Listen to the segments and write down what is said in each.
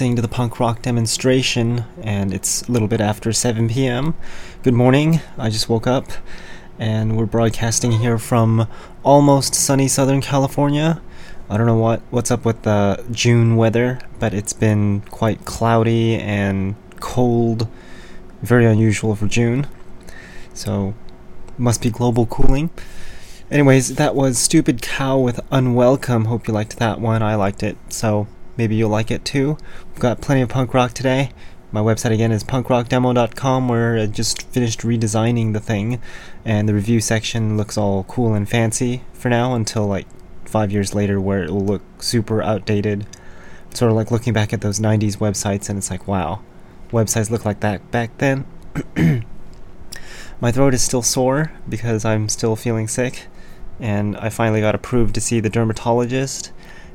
Listening to the punk rock demonstration, and it's a little bit after 7 p.m. Good morning, I just woke up, and we're broadcasting here from almost sunny Southern California. I don't know what, what's up with the June weather, but it's been quite cloudy and cold, very unusual for June. So, must be global cooling. Anyways, that was Stupid Cow with Unwelcome. Hope you liked that one. I liked it. So, Maybe you'll like it too. Got plenty of punk rock today. My website again is punkrockdemo.com where I just finished redesigning the thing and the review section looks all cool and fancy for now until like five years later where it will look super outdated. Sort of like looking back at those 90s websites and it's like, wow, websites look like that back then. My throat is still sore because I'm still feeling sick and I finally got approved to see the dermatologist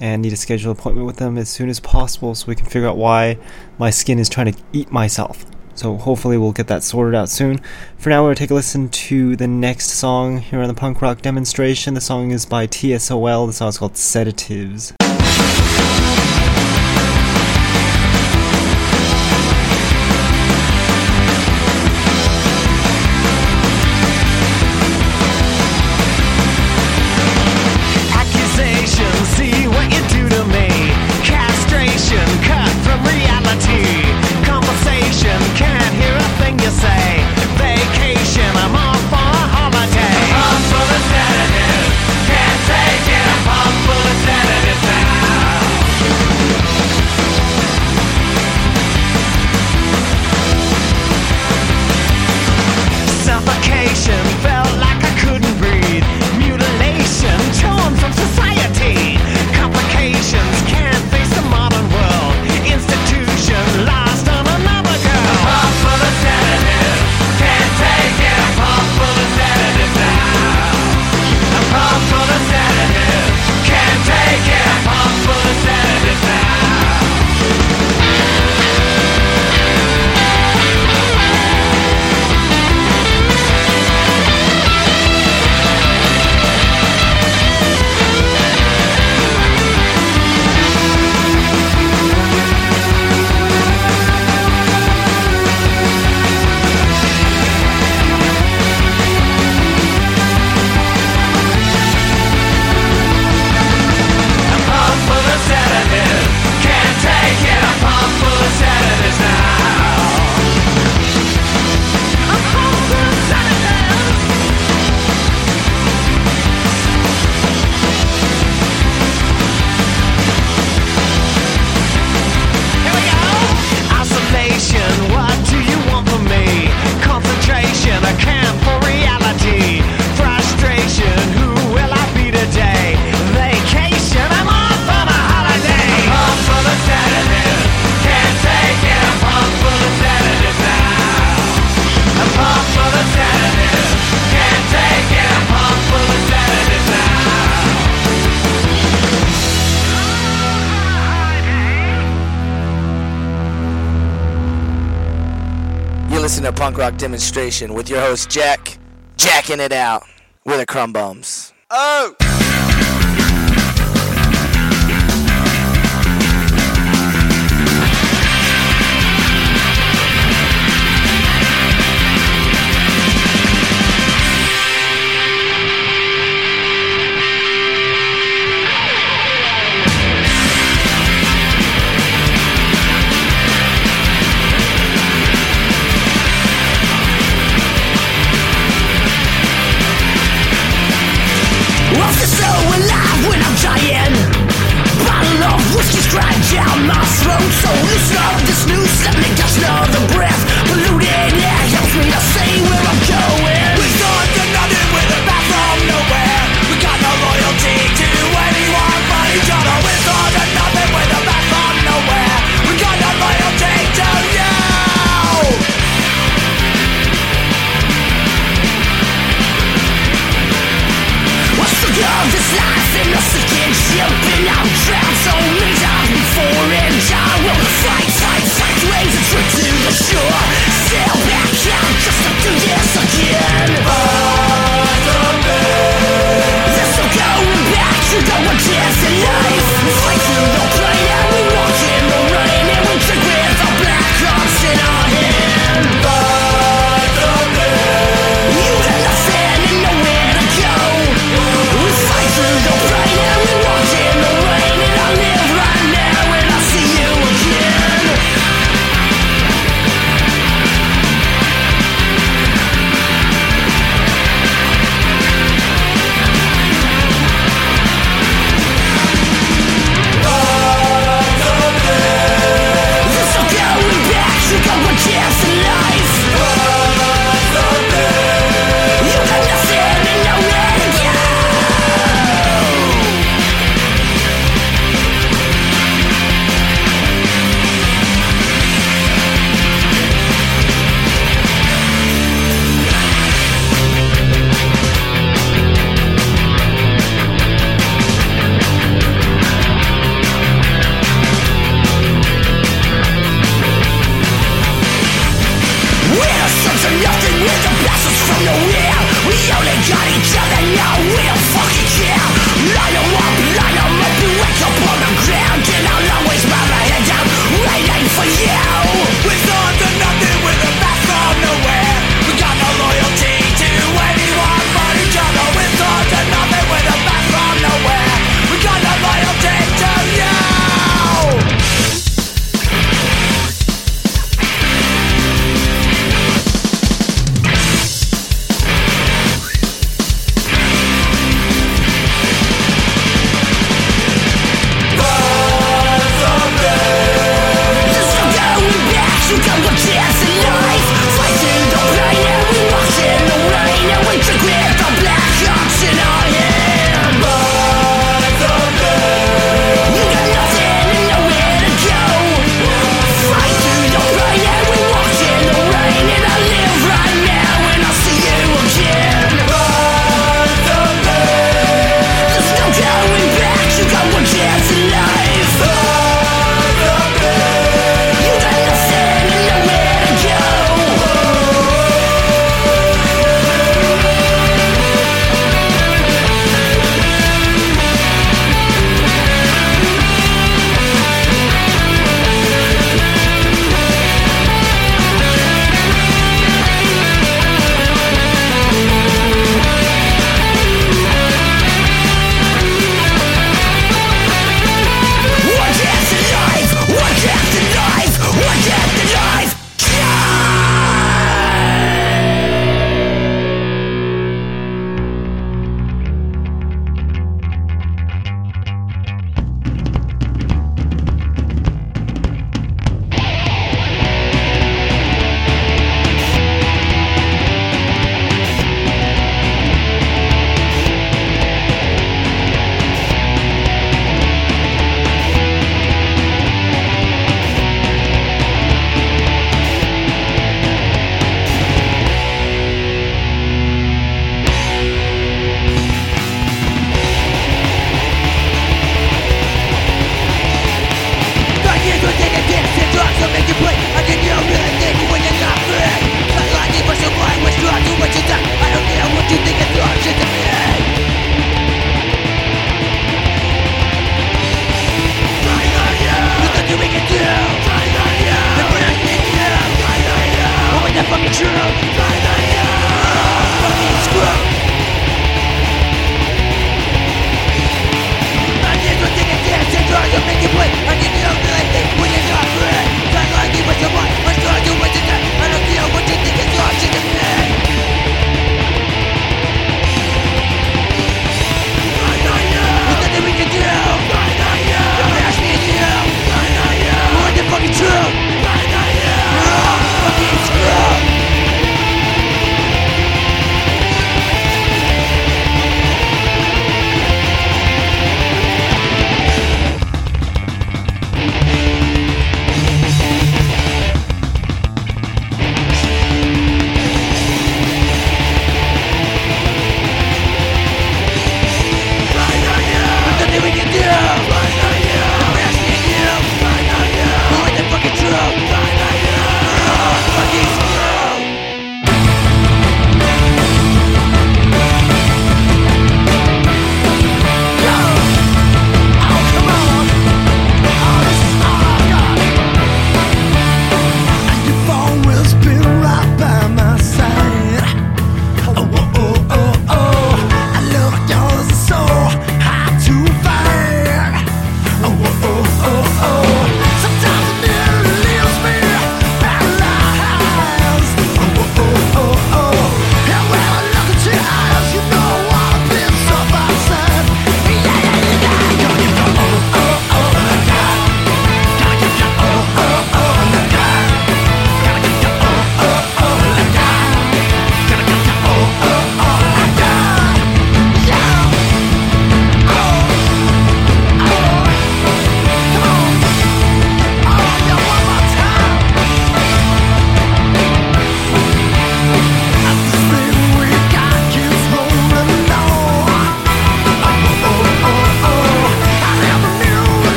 and need to schedule an appointment with them as soon as possible so we can figure out why my skin is trying to eat myself. So hopefully we'll get that sorted out soon. For now, we're going to take a listen to the next song here on the punk rock demonstration. The song is by TSOL. The song is called Sedatives. With your host Jack, jacking it out with the crumb bums. Sure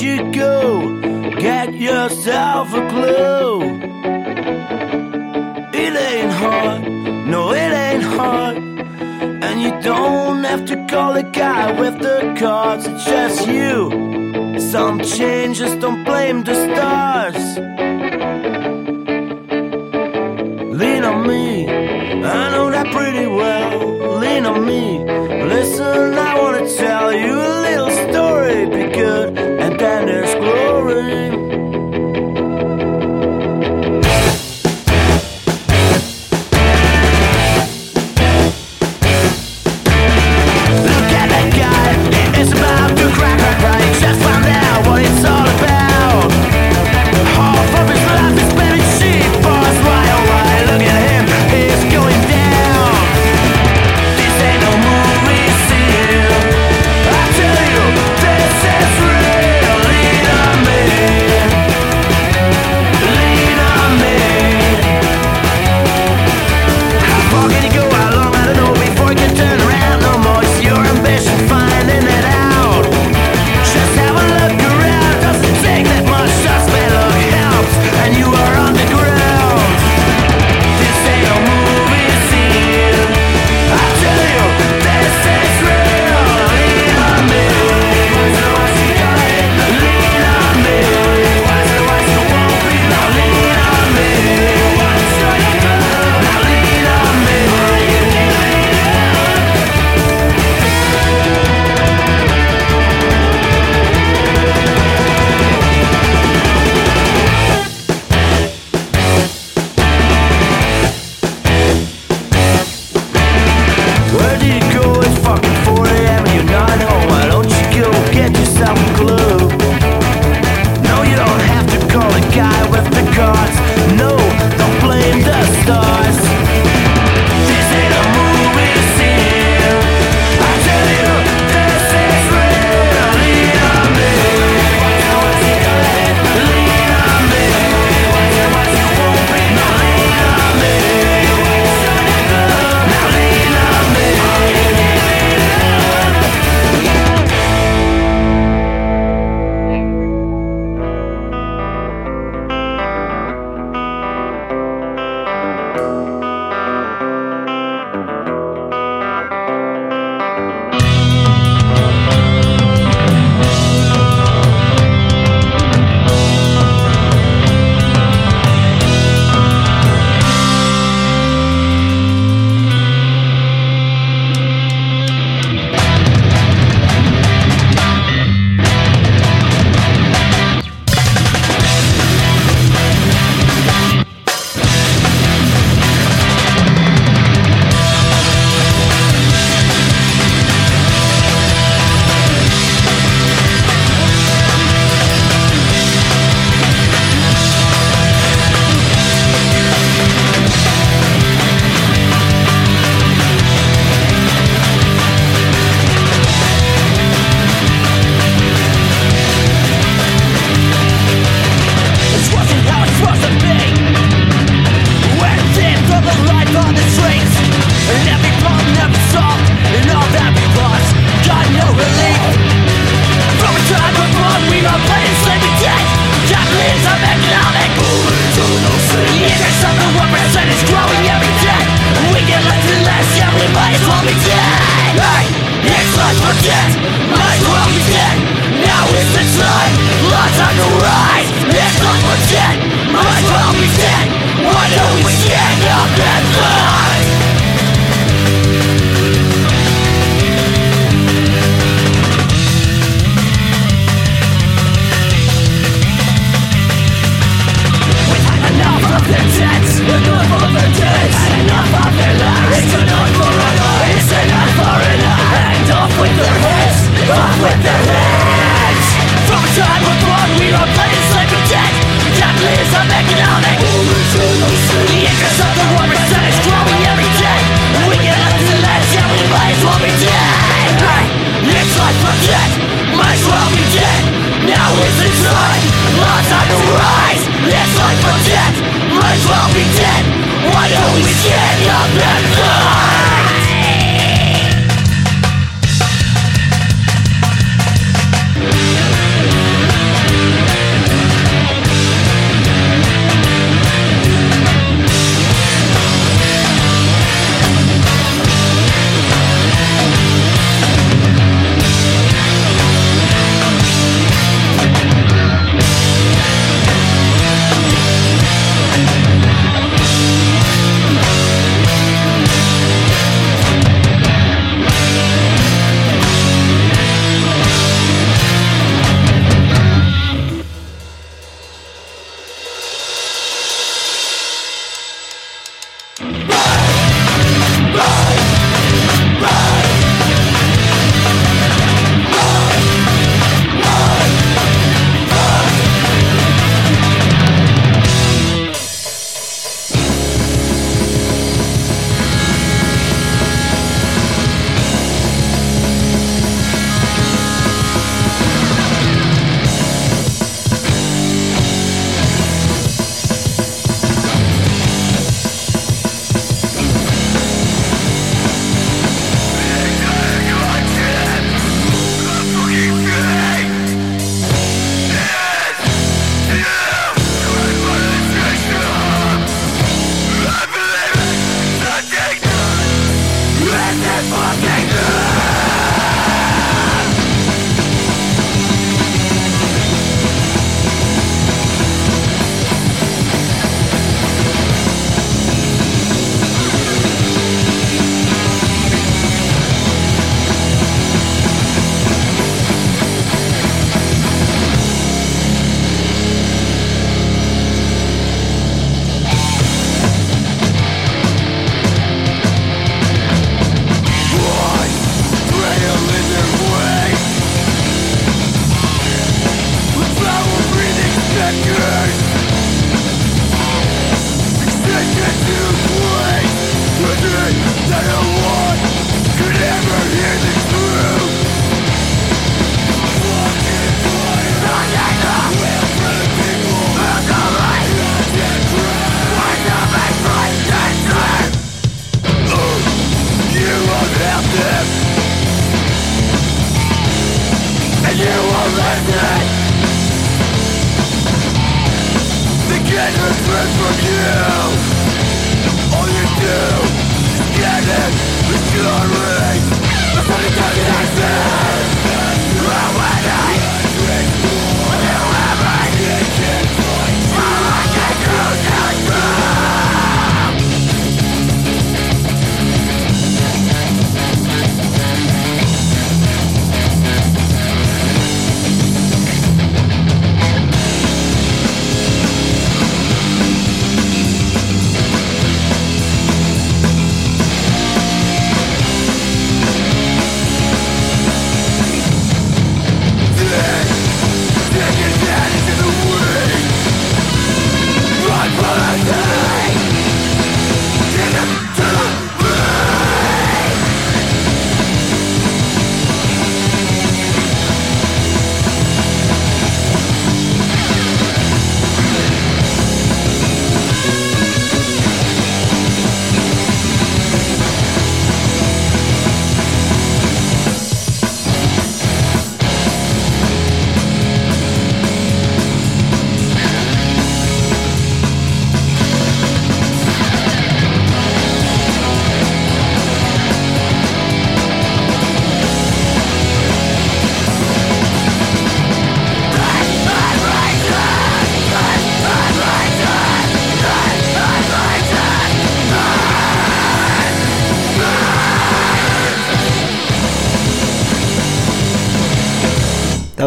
you go, get yourself a clue. It ain't hard, no, it ain't hard. And you don't have to call a guy with the cards, it's just you. Some changes don't blame the stars. Lean on me, I know that pretty well. Lean on me.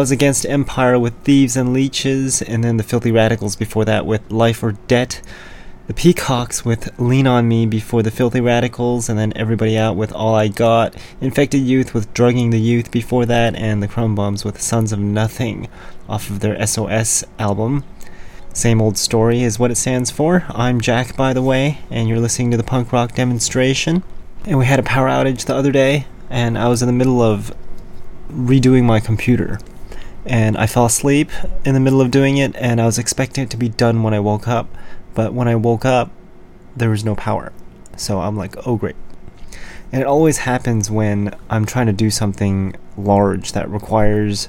Was against Empire with Thieves and Leeches, and then the Filthy Radicals before that with Life or Debt. The Peacocks with Lean on Me before the Filthy Radicals, and then Everybody Out with All I Got. Infected Youth with Drugging the Youth before that, and the Crumb Bums with Sons of Nothing off of their SOS album. Same old story is what it stands for. I'm Jack, by the way, and you're listening to the punk rock demonstration. And we had a power outage the other day, and I was in the middle of redoing my computer and I fell asleep in the middle of doing it, and I was expecting it to be done when I woke up. But when I woke up, there was no power. So I'm like, oh great. And it always happens when I'm trying to do something large that requires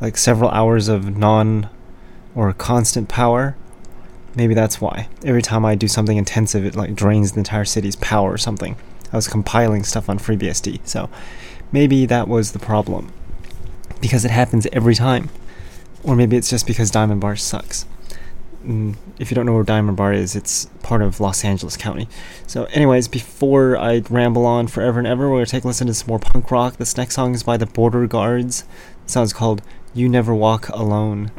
like several hours of non or constant power. Maybe that's why. Every time I do something intensive, it like drains the entire city's power or something. I was compiling stuff on FreeBSD, so maybe that was the problem. Because it happens every time. Or maybe it's just because Diamond Bar sucks. Mm, if you don't know where Diamond Bar is, it's part of Los Angeles County. So, anyways, before I ramble on forever and ever, we're going to take a listen to some more punk rock. This next song is by the Border Guards. The song's called You Never Walk Alone.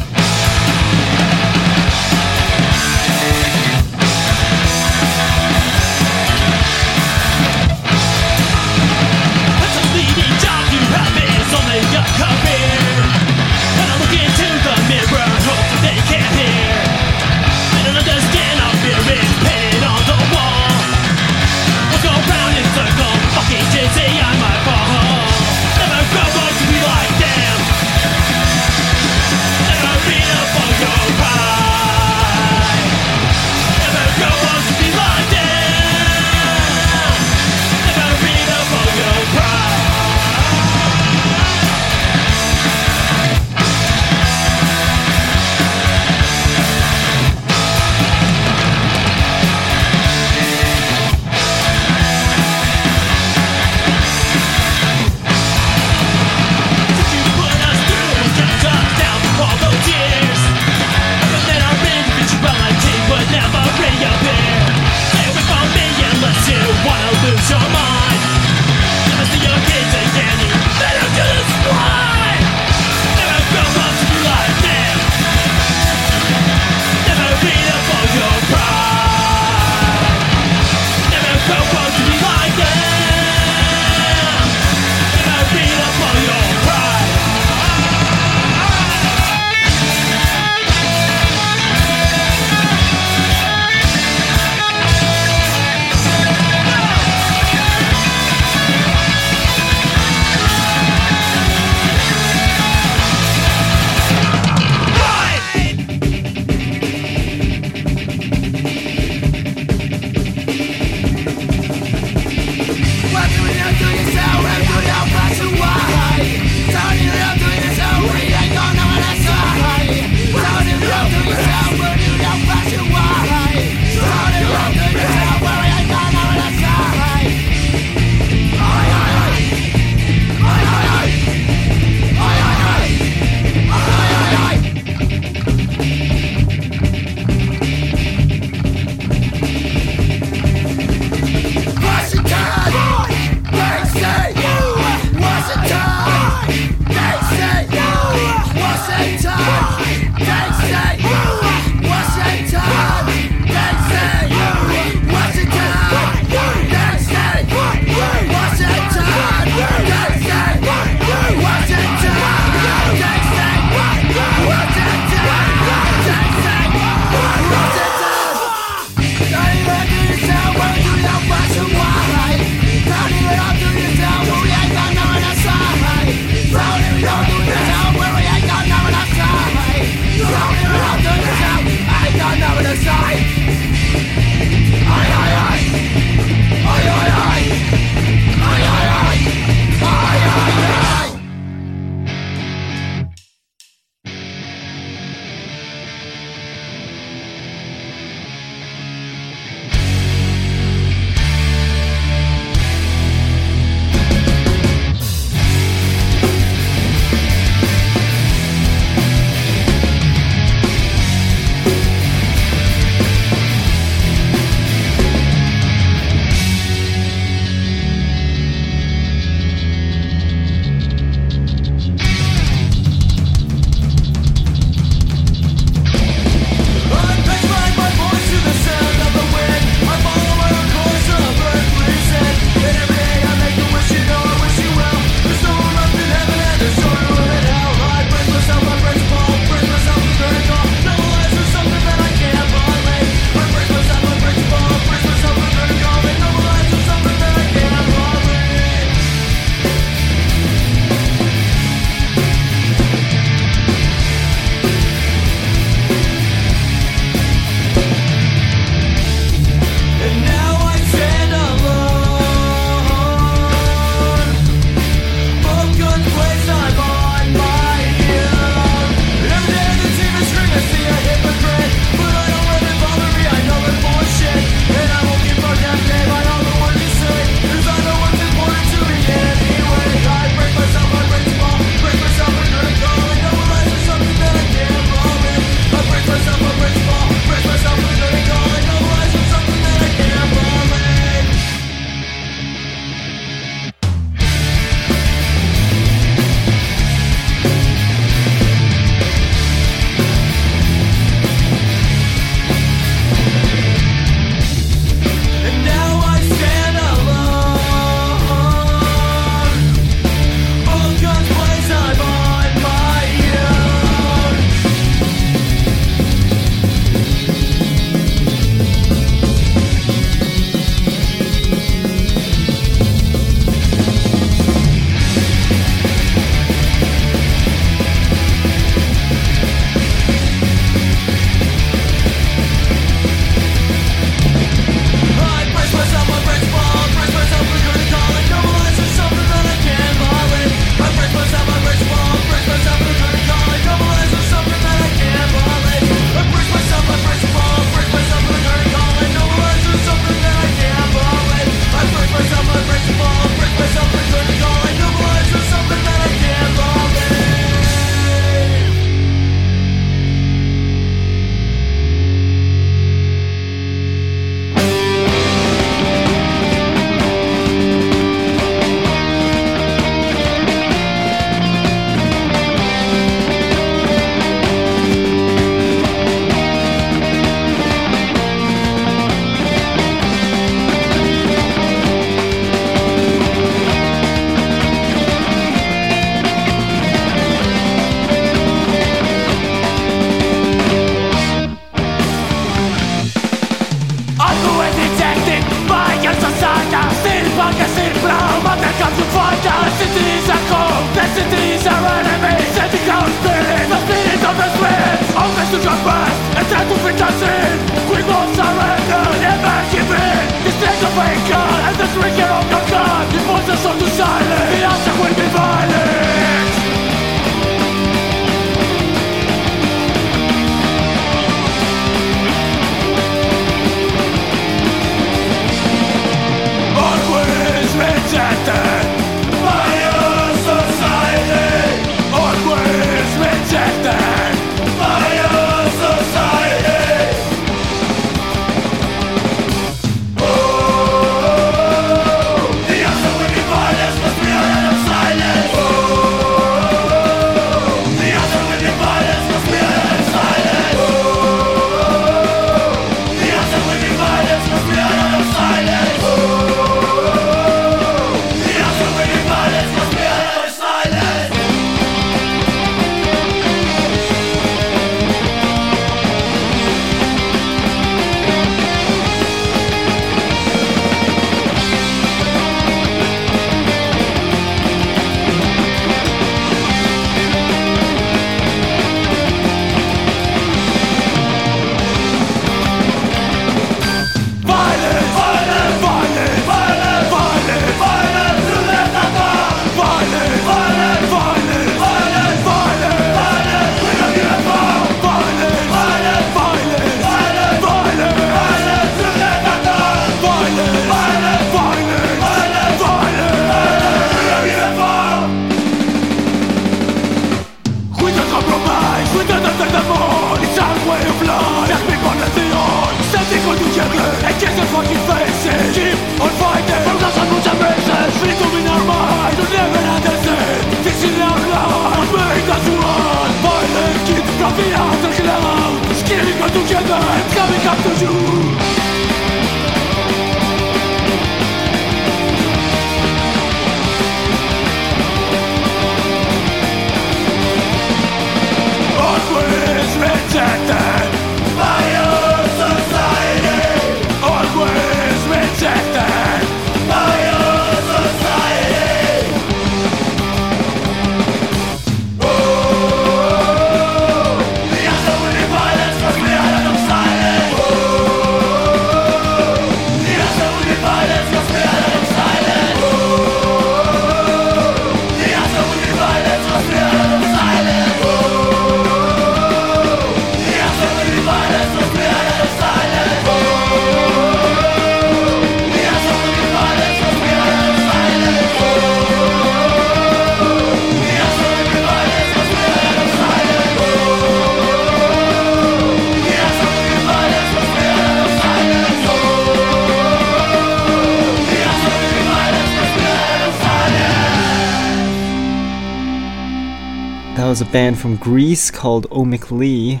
Band from Greece called Omic Lee.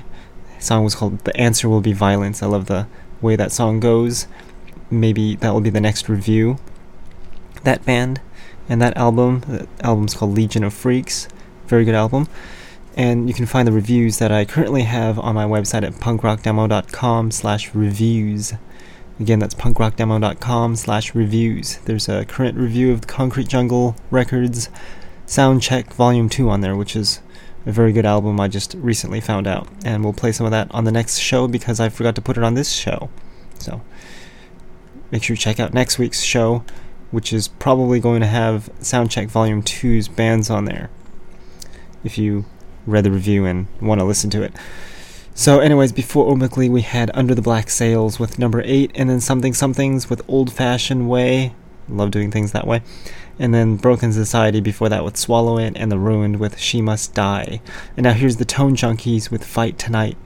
The song was called The Answer Will Be Violence. I love the way that song goes. Maybe that will be the next review. That band and that album. The album's called Legion of Freaks. Very good album. And you can find the reviews that I currently have on my website at punkrockdemo.com slash reviews. Again, that's punkrockdemo.com slash reviews. There's a current review of the Concrete Jungle Records Soundcheck Volume 2 on there, which is a very good album I just recently found out. And we'll play some of that on the next show because I forgot to put it on this show. So make sure you check out next week's show, which is probably going to have Soundcheck Volume 2's bands on there. If you read the review and want to listen to it. So, anyways, before Omically, we had Under the Black Sails with number 8, and then Something Somethings with Old Fashioned Way. Love doing things that way. And then Broken Society before that with Swallow It, and The Ruined with She Must Die. And now here's the Tone Junkies with Fight Tonight.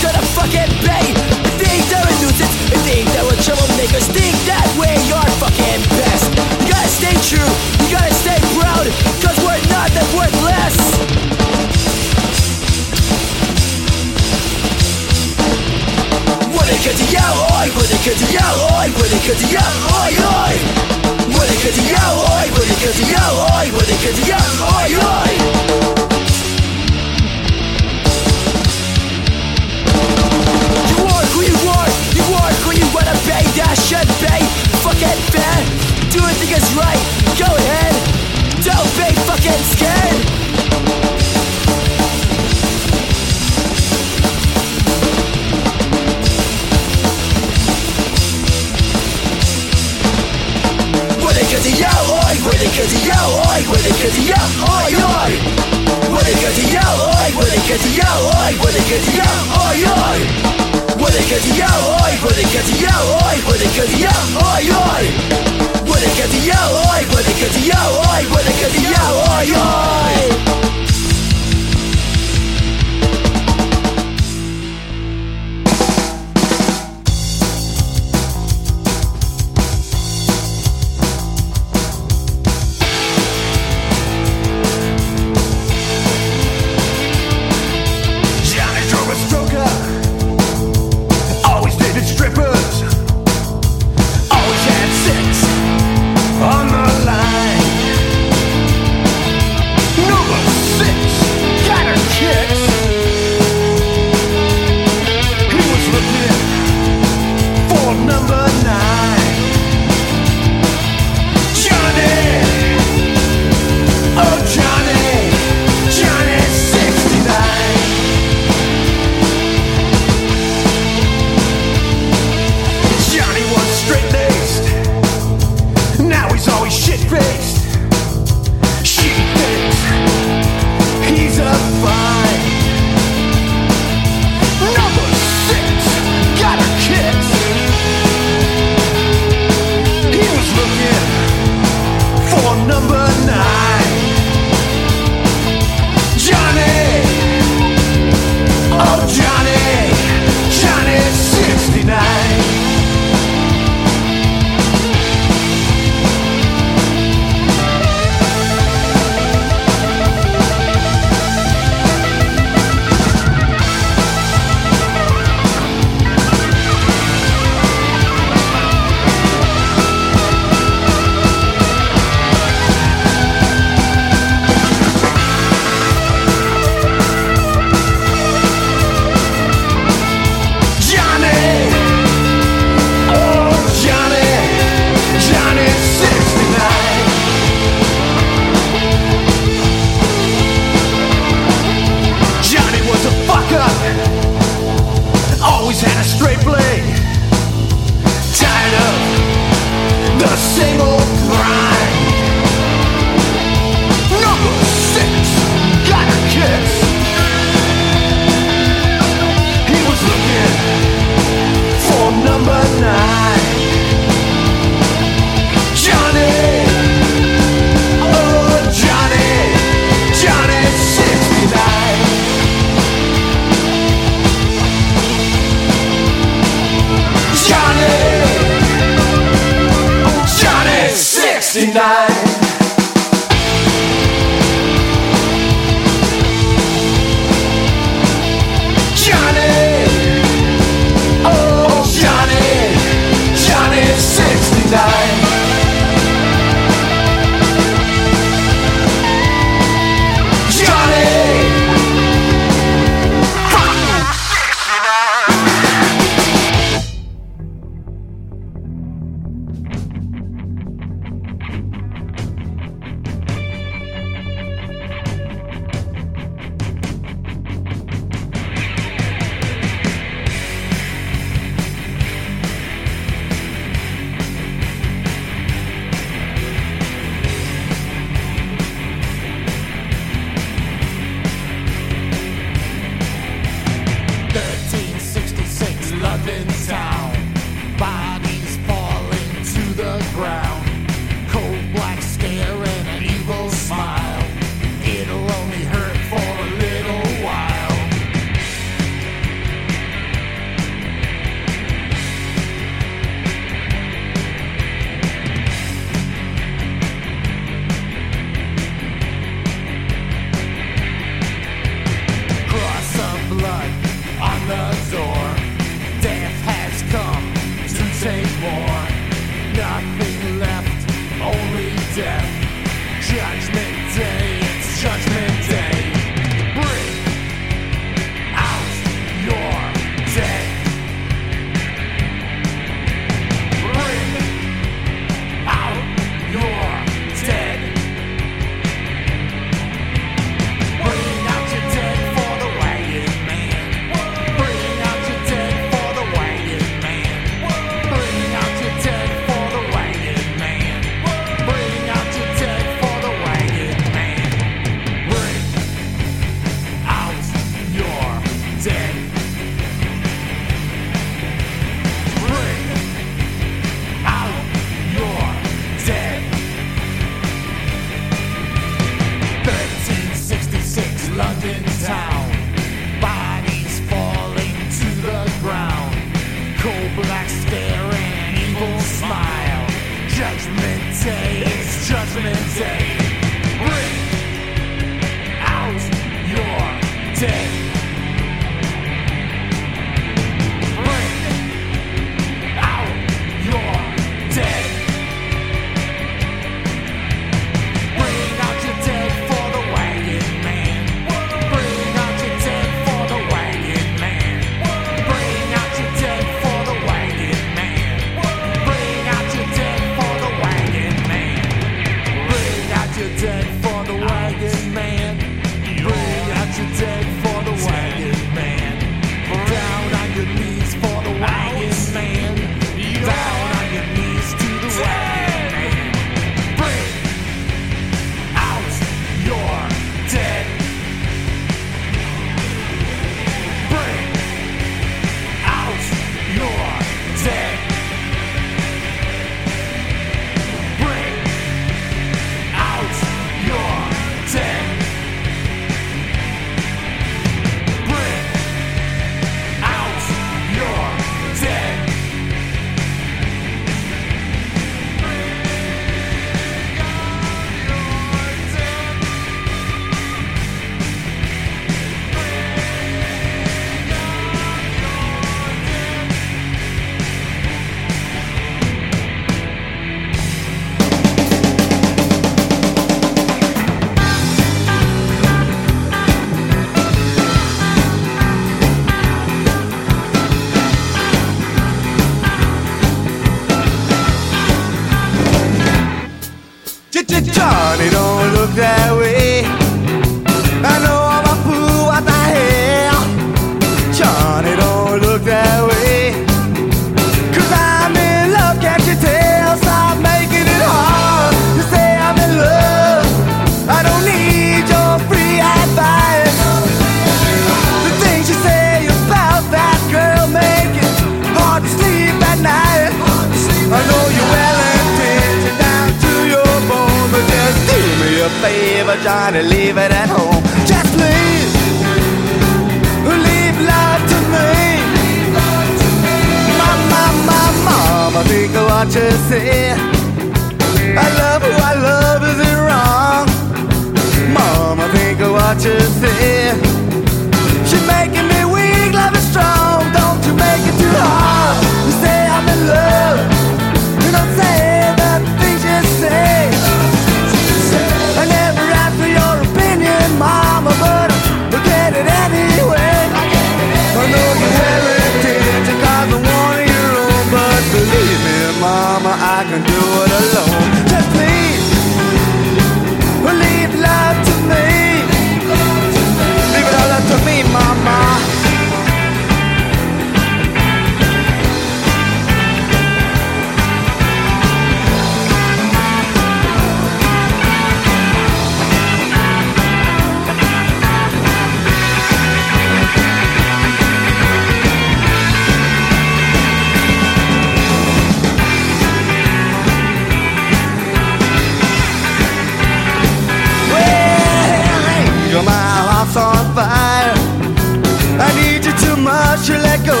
much to let go.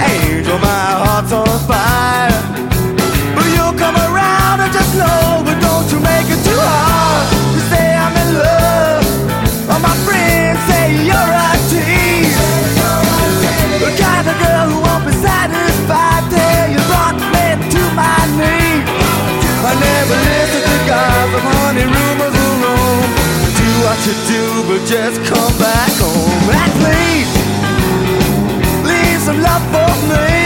Angel, my heart's on fire. But you'll come around, I just know. But don't you make it too hard to say I'm in love. All my friends say you're a tease. The kind of girl who won't be satisfied till you brought me to my knees. I never listen to gossip, honey, rumors alone. Do what you do, but just come back home at least. I for me.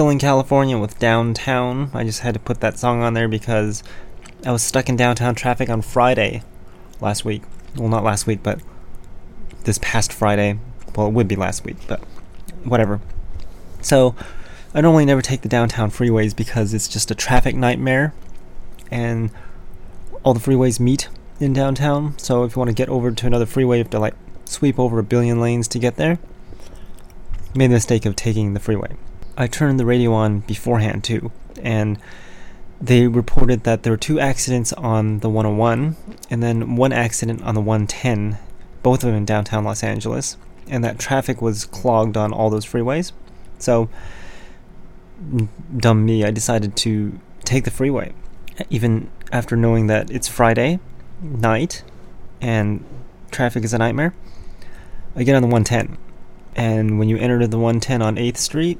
Killing California with Downtown. I just had to put that song on there because I was stuck in downtown traffic on Friday last week. Well, not last week, but this past Friday. Well, it would be last week, but whatever. So, I normally never take the downtown freeways because it's just a traffic nightmare and all the freeways meet in downtown. So, if you want to get over to another freeway, you have to like sweep over a billion lanes to get there. Made the mistake of taking the freeway. I turned the radio on beforehand too, and they reported that there were two accidents on the 101 and then one accident on the 110, both of them in downtown Los Angeles, and that traffic was clogged on all those freeways. So, dumb me, I decided to take the freeway, even after knowing that it's Friday night and traffic is a nightmare. I get on the 110, and when you enter the 110 on 8th Street,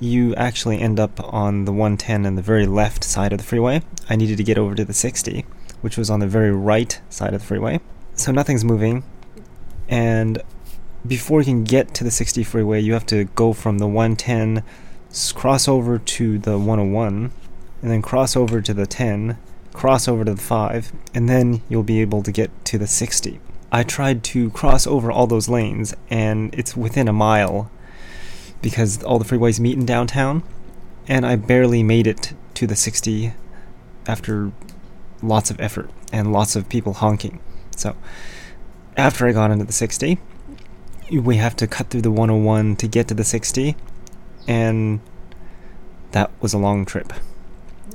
you actually end up on the 110 on the very left side of the freeway. I needed to get over to the 60, which was on the very right side of the freeway. So nothing's moving. And before you can get to the 60 freeway, you have to go from the 110, cross over to the 101, and then cross over to the 10, cross over to the 5, and then you'll be able to get to the 60. I tried to cross over all those lanes, and it's within a mile because all the freeways meet in downtown, and I barely made it to the 60 after lots of effort and lots of people honking. So after I got into the 60, we have to cut through the 101 to get to the 60, and that was a long trip.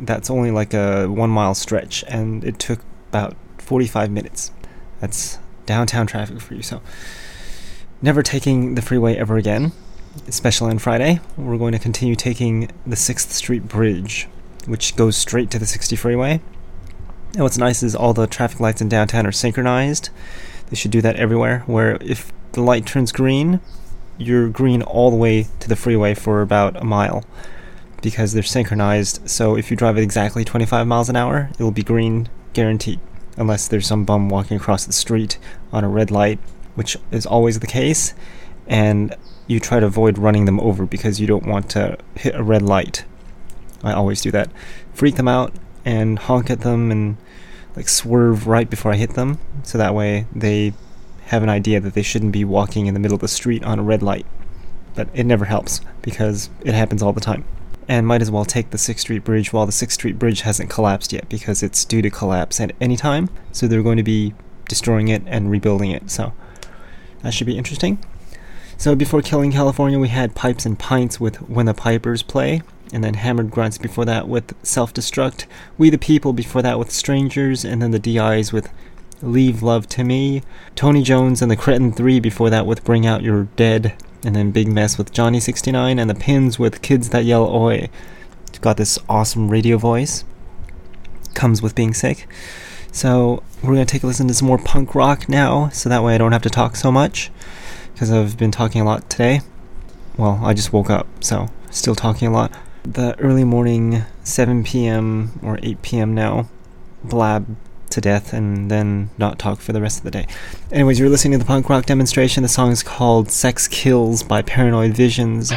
That's only like a one mile stretch, and it took about 45 minutes. That's downtown traffic for you, so never taking the freeway ever again, especially on Friday. We're going to continue taking the 6th Street Bridge, which goes straight to the 60 freeway. And what's nice is all the traffic lights in downtown are synchronized. They should do that everywhere, where if the light turns green, you're green all the way to the freeway for about a mile because they're synchronized. So if you drive at exactly 25 miles an hour, it will be green guaranteed, unless there's some bum walking across the street on a red light, which is always the case. And you try to avoid running them over because you don't want to hit a red light. I always do that. Freak them out and honk at them and like swerve right before I hit them, so that way they have an idea that they shouldn't be walking in the middle of the street on a red light. But it never helps because it happens all the time. And might as well take the 6th Street Bridge while the 6th Street Bridge hasn't collapsed yet because it's due to collapse at any time. So they're going to be destroying it and rebuilding it. So that should be interesting. So before Killing California, we had Pipes and Pints with When the Pipers Play, and then Hammered Grunts before that with Self Destruct, We the People before that with Strangers, and then the DIs with Leave Love to Me, Tony Jones and the Cretin 3 before that with Bring Out Your Dead, and then Big Mess with Johnny 69, and the Pins with Kids That Yell Oi. It's got this awesome radio voice. Comes with being sick. So we're gonna take a listen to some more punk rock now, so that way I don't have to talk so much, because I've been talking a lot today. Well, I just woke up, so still talking a lot. The early morning, 7 p.m. or 8 p.m. now, blab to death and then not talk for the rest of the day. Anyways, you're listening to the punk rock demonstration. The song is called Sex Kills by Paranoid Visions.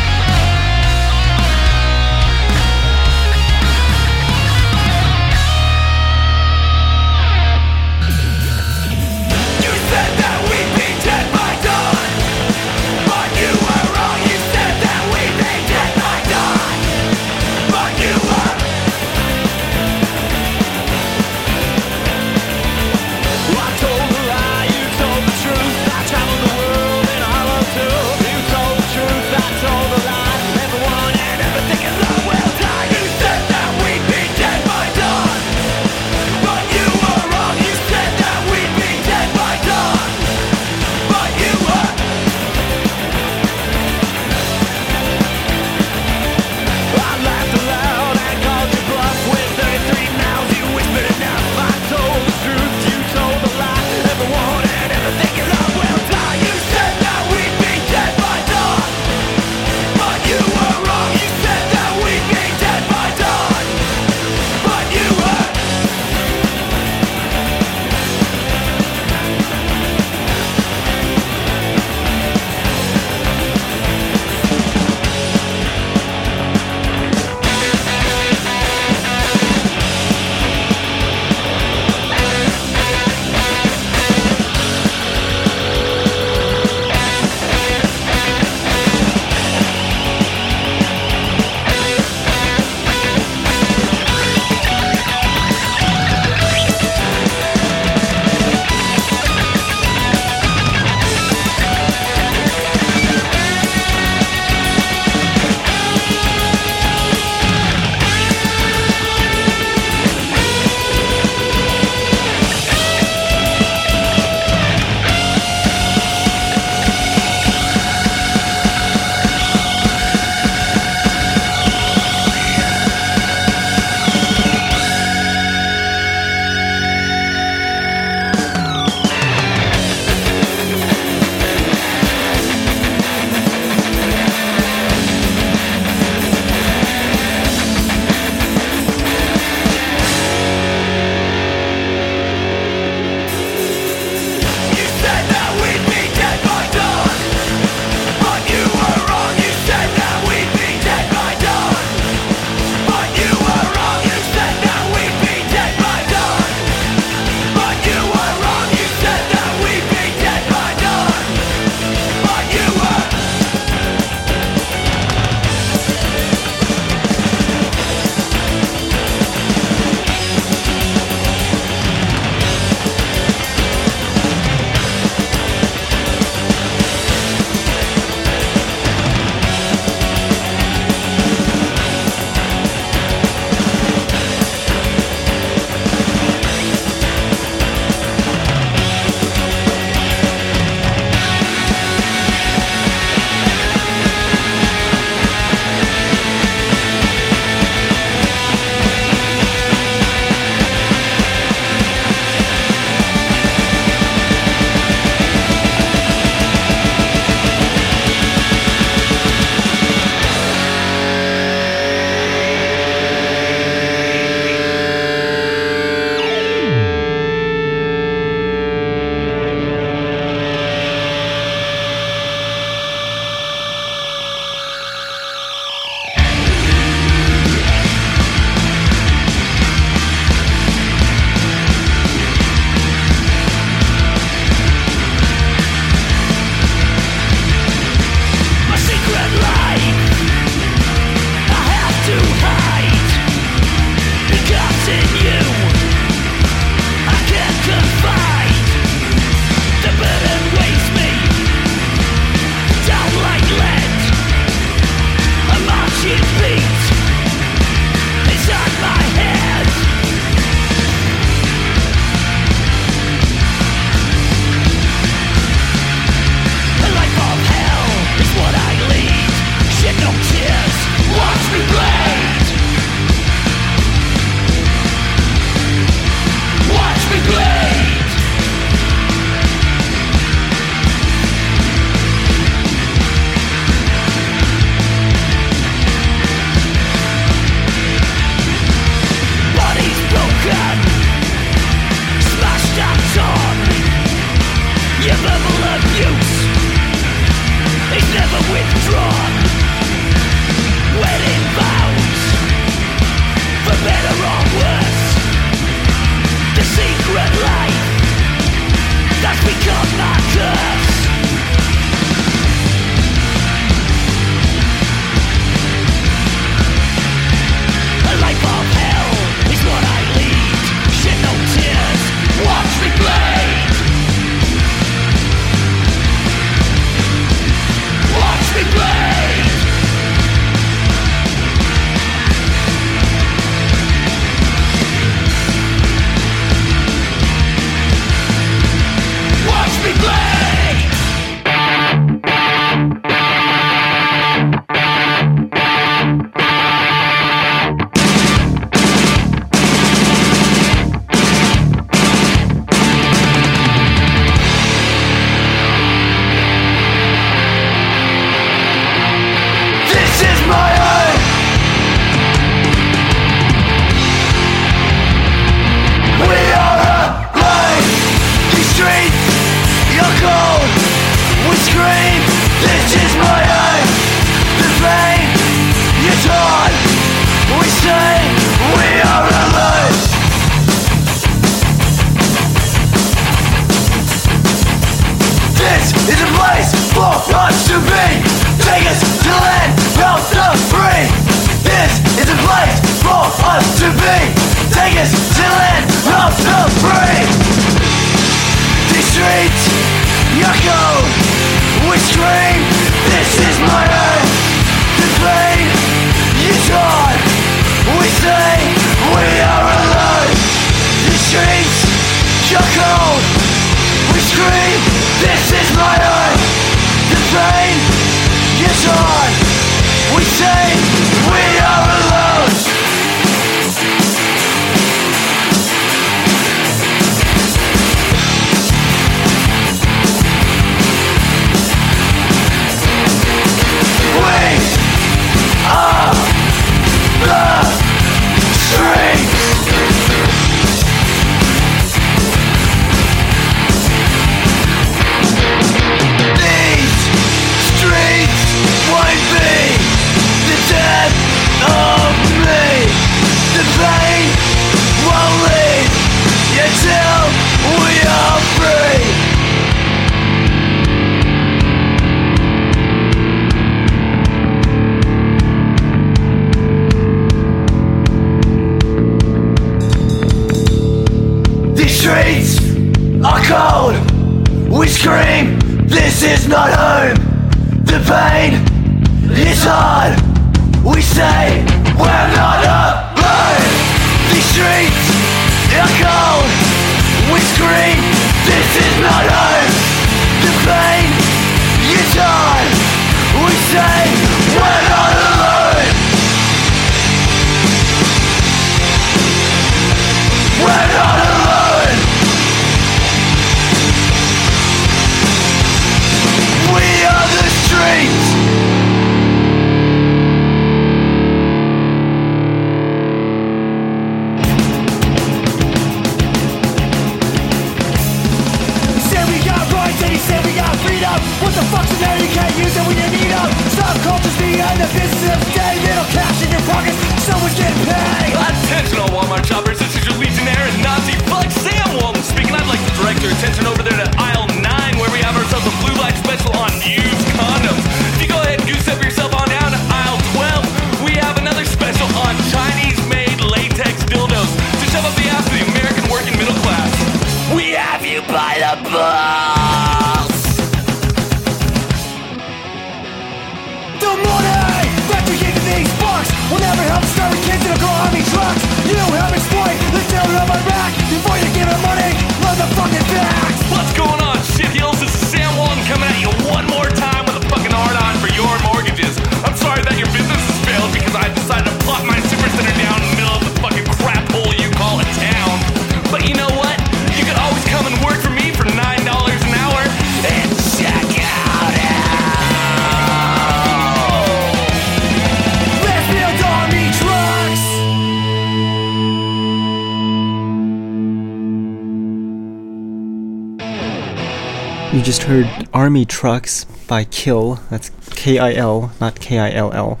Trucks by Kil. That's K I L, not K I L L.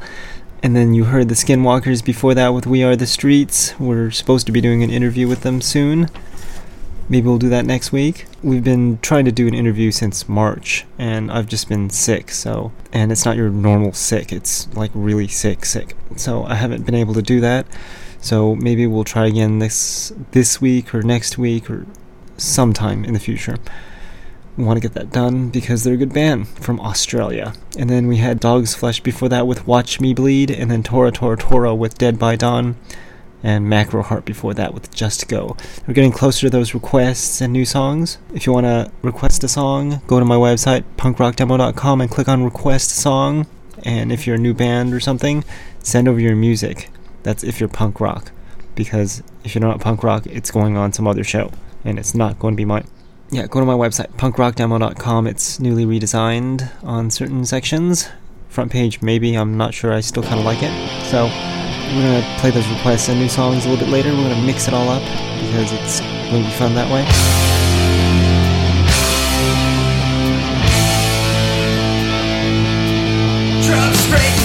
And then you heard the Skinwalkers before that with We Are the Streets. We're supposed to be doing an interview with them soon. Maybe we'll do that next week. We've been trying to do an interview since March, and I've just been sick, so. And it's not your normal sick, it's like really sick, sick. So I haven't been able to do that. So maybe we'll try again this this week or next week or sometime in the future want to get that done because they're a good band from Australia. And then we had Dog's Flesh before that with Watch Me Bleed, and then Tora Tora Tora with Dead by Dawn, and Macro Heart before that with Just Go. We're getting closer to those requests and new songs. If you want to request a song, go to my website, punkrockdemo.com, and click on Request Song. And if you're a new band or something, send over your music. That's if you're punk rock. Because if you're not punk rock, it's going on some other show, and it's not going to be mine yeah, go to my website, punkrockdemo.com. It's newly redesigned on certain sections. Front page, maybe. I'm not sure. I still kind of like it. So, we're going to play those requests and new songs a little bit later. We're going to mix it all up because it's going to be fun that way. Drove straight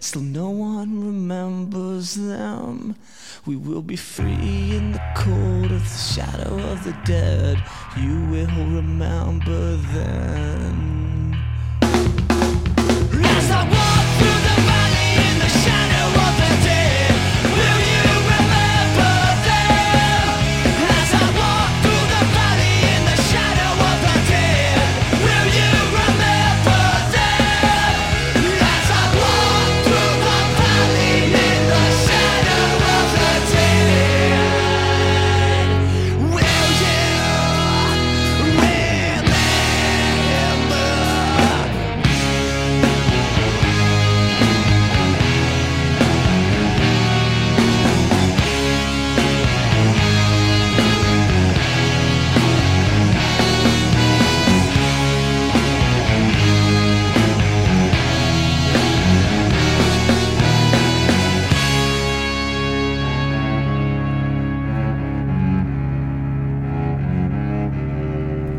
Still, no one remembers them. We will be free in the cold of the shadow of the dead. You will remember then. As I walk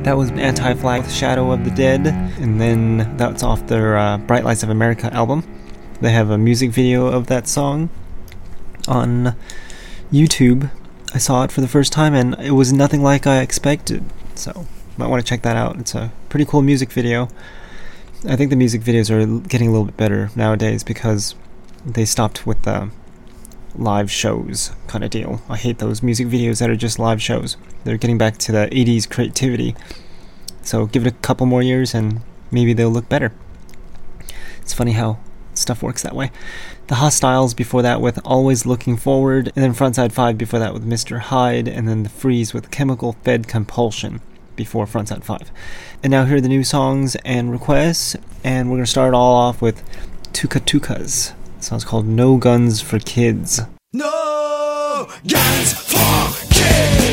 That was Anti Flag with Shadow of the Dead, and then that's off their uh, Bright Lights of America album. They have a music video of that song on YouTube. I saw it for the first time, and it was nothing like I expected, so might want to check that out. It's a pretty cool music video. I think the music videos are getting a little bit better nowadays because they stopped with the live shows kind of deal. I hate those music videos that are just live shows. They're getting back to the 80s creativity. So give it a couple more years and maybe they'll look better. It's funny how stuff works that way. The Hostiles before that with Always Looking Forward, and then Frontside 5 before that with Mr. Hyde, and then The Freeze with Chemical Fed Compulsion before Frontside 5. And now here are the new songs and requests, and we're going to start all off with Tuka Tukas. Song's called No Guns for Kids. No guns for kids.